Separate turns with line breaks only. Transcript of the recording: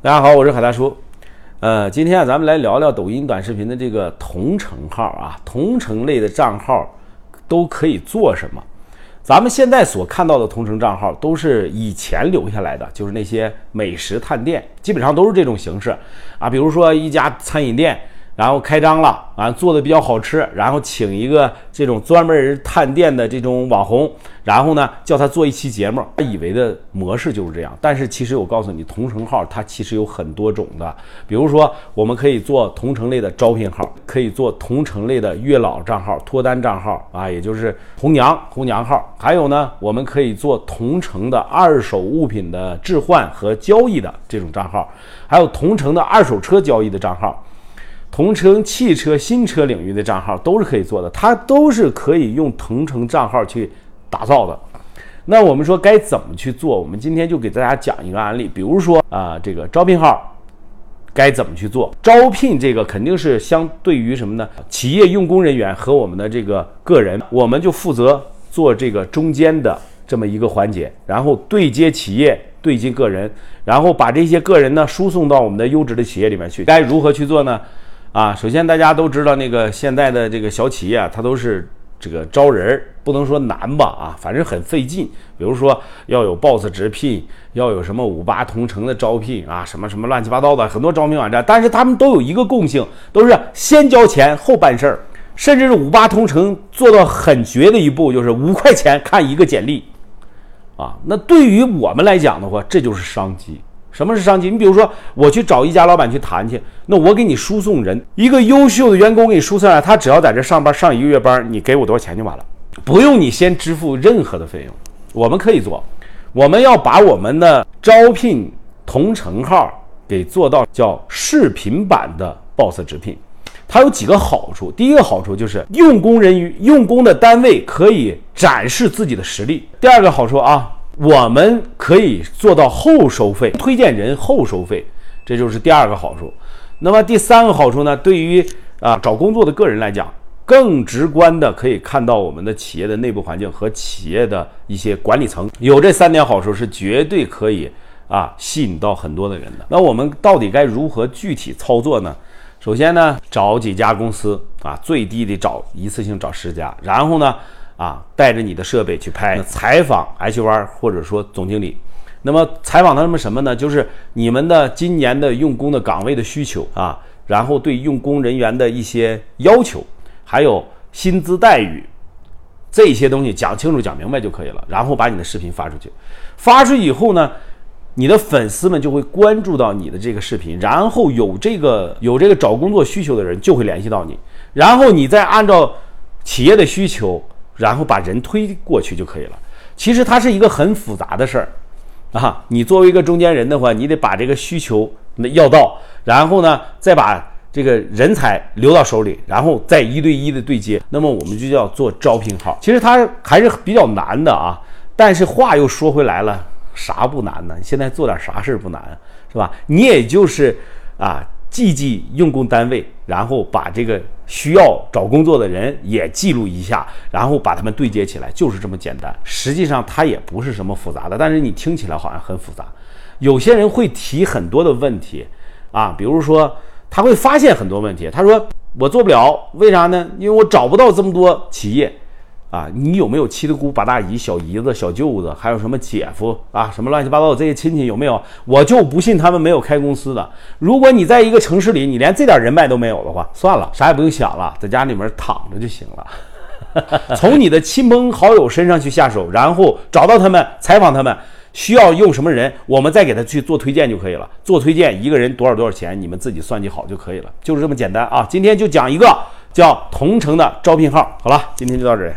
大家好，我是海大叔。呃，今天啊，咱们来聊聊抖音短视频的这个同城号啊，同城类的账号都可以做什么？咱们现在所看到的同城账号都是以前留下来的，就是那些美食探店，基本上都是这种形式啊。比如说一家餐饮店。然后开张了啊，做的比较好吃，然后请一个这种专门人探店的这种网红，然后呢叫他做一期节目，他以为的模式就是这样。但是其实我告诉你，同城号它其实有很多种的，比如说我们可以做同城类的招聘号，可以做同城类的月老账号、脱单账号啊，也就是红娘红娘号。还有呢，我们可以做同城的二手物品的置换和交易的这种账号，还有同城的二手车交易的账号。同城汽车新车领域的账号都是可以做的，它都是可以用同城账号去打造的。那我们说该怎么去做？我们今天就给大家讲一个案例，比如说啊，这个招聘号该怎么去做？招聘这个肯定是相对于什么呢？企业用工人员和我们的这个个人，我们就负责做这个中间的这么一个环节，然后对接企业，对接个人，然后把这些个人呢输送到我们的优质的企业里面去。该如何去做呢？啊，首先大家都知道，那个现在的这个小企业啊，它都是这个招人，不能说难吧，啊，反正很费劲。比如说要有 boss 直聘，要有什么五八同城的招聘啊，什么什么乱七八糟的很多招聘网站，但是他们都有一个共性，都是先交钱后办事儿，甚至是五八同城做到很绝的一步，就是五块钱看一个简历，啊，那对于我们来讲的话，这就是商机。什么是商机？你比如说，我去找一家老板去谈去，那我给你输送人，一个优秀的员工给你输送来，他只要在这上班上一个月班，你给我多少钱就完了，不用你先支付任何的费用。我们可以做，我们要把我们的招聘同城号给做到叫视频版的 Boss 直聘，它有几个好处。第一个好处就是用工人员用工的单位可以展示自己的实力。第二个好处啊。我们可以做到后收费，推荐人后收费，这就是第二个好处。那么第三个好处呢？对于啊找工作的个人来讲，更直观的可以看到我们的企业的内部环境和企业的一些管理层。有这三点好处是绝对可以啊吸引到很多的人的。那我们到底该如何具体操作呢？首先呢，找几家公司啊，最低得找一次性找十家，然后呢。啊，带着你的设备去拍采访 HR 或者说总经理，那么采访他们什么呢？就是你们的今年的用工的岗位的需求啊，然后对用工人员的一些要求，还有薪资待遇这些东西讲清楚讲明白就可以了。然后把你的视频发出去，发出去以后呢，你的粉丝们就会关注到你的这个视频，然后有这个有这个找工作需求的人就会联系到你，然后你再按照企业的需求。然后把人推过去就可以了。其实它是一个很复杂的事儿，啊，你作为一个中间人的话，你得把这个需求要到，然后呢，再把这个人才留到手里，然后再一对一的对接。那么我们就叫做招聘号。其实它还是比较难的啊。但是话又说回来了，啥不难呢？现在做点啥事儿不难，是吧？你也就是啊。记记用工单位，然后把这个需要找工作的人也记录一下，然后把他们对接起来，就是这么简单。实际上它也不是什么复杂的，但是你听起来好像很复杂。有些人会提很多的问题啊，比如说他会发现很多问题，他说我做不了，为啥呢？因为我找不到这么多企业。啊，你有没有七大姑八大姨、小姨子、小舅子，还有什么姐夫啊，什么乱七八糟的这些亲戚有没有？我就不信他们没有开公司的。如果你在一个城市里，你连这点人脉都没有的话，算了，啥也不用想了，在家里面躺着就行了。从你的亲朋好友身上去下手，然后找到他们，采访他们，需要用什么人，我们再给他去做推荐就可以了。做推荐，一个人多少多少钱，你们自己算计好就可以了，就是这么简单啊。今天就讲一个叫同城的招聘号，好了，今天就到这里。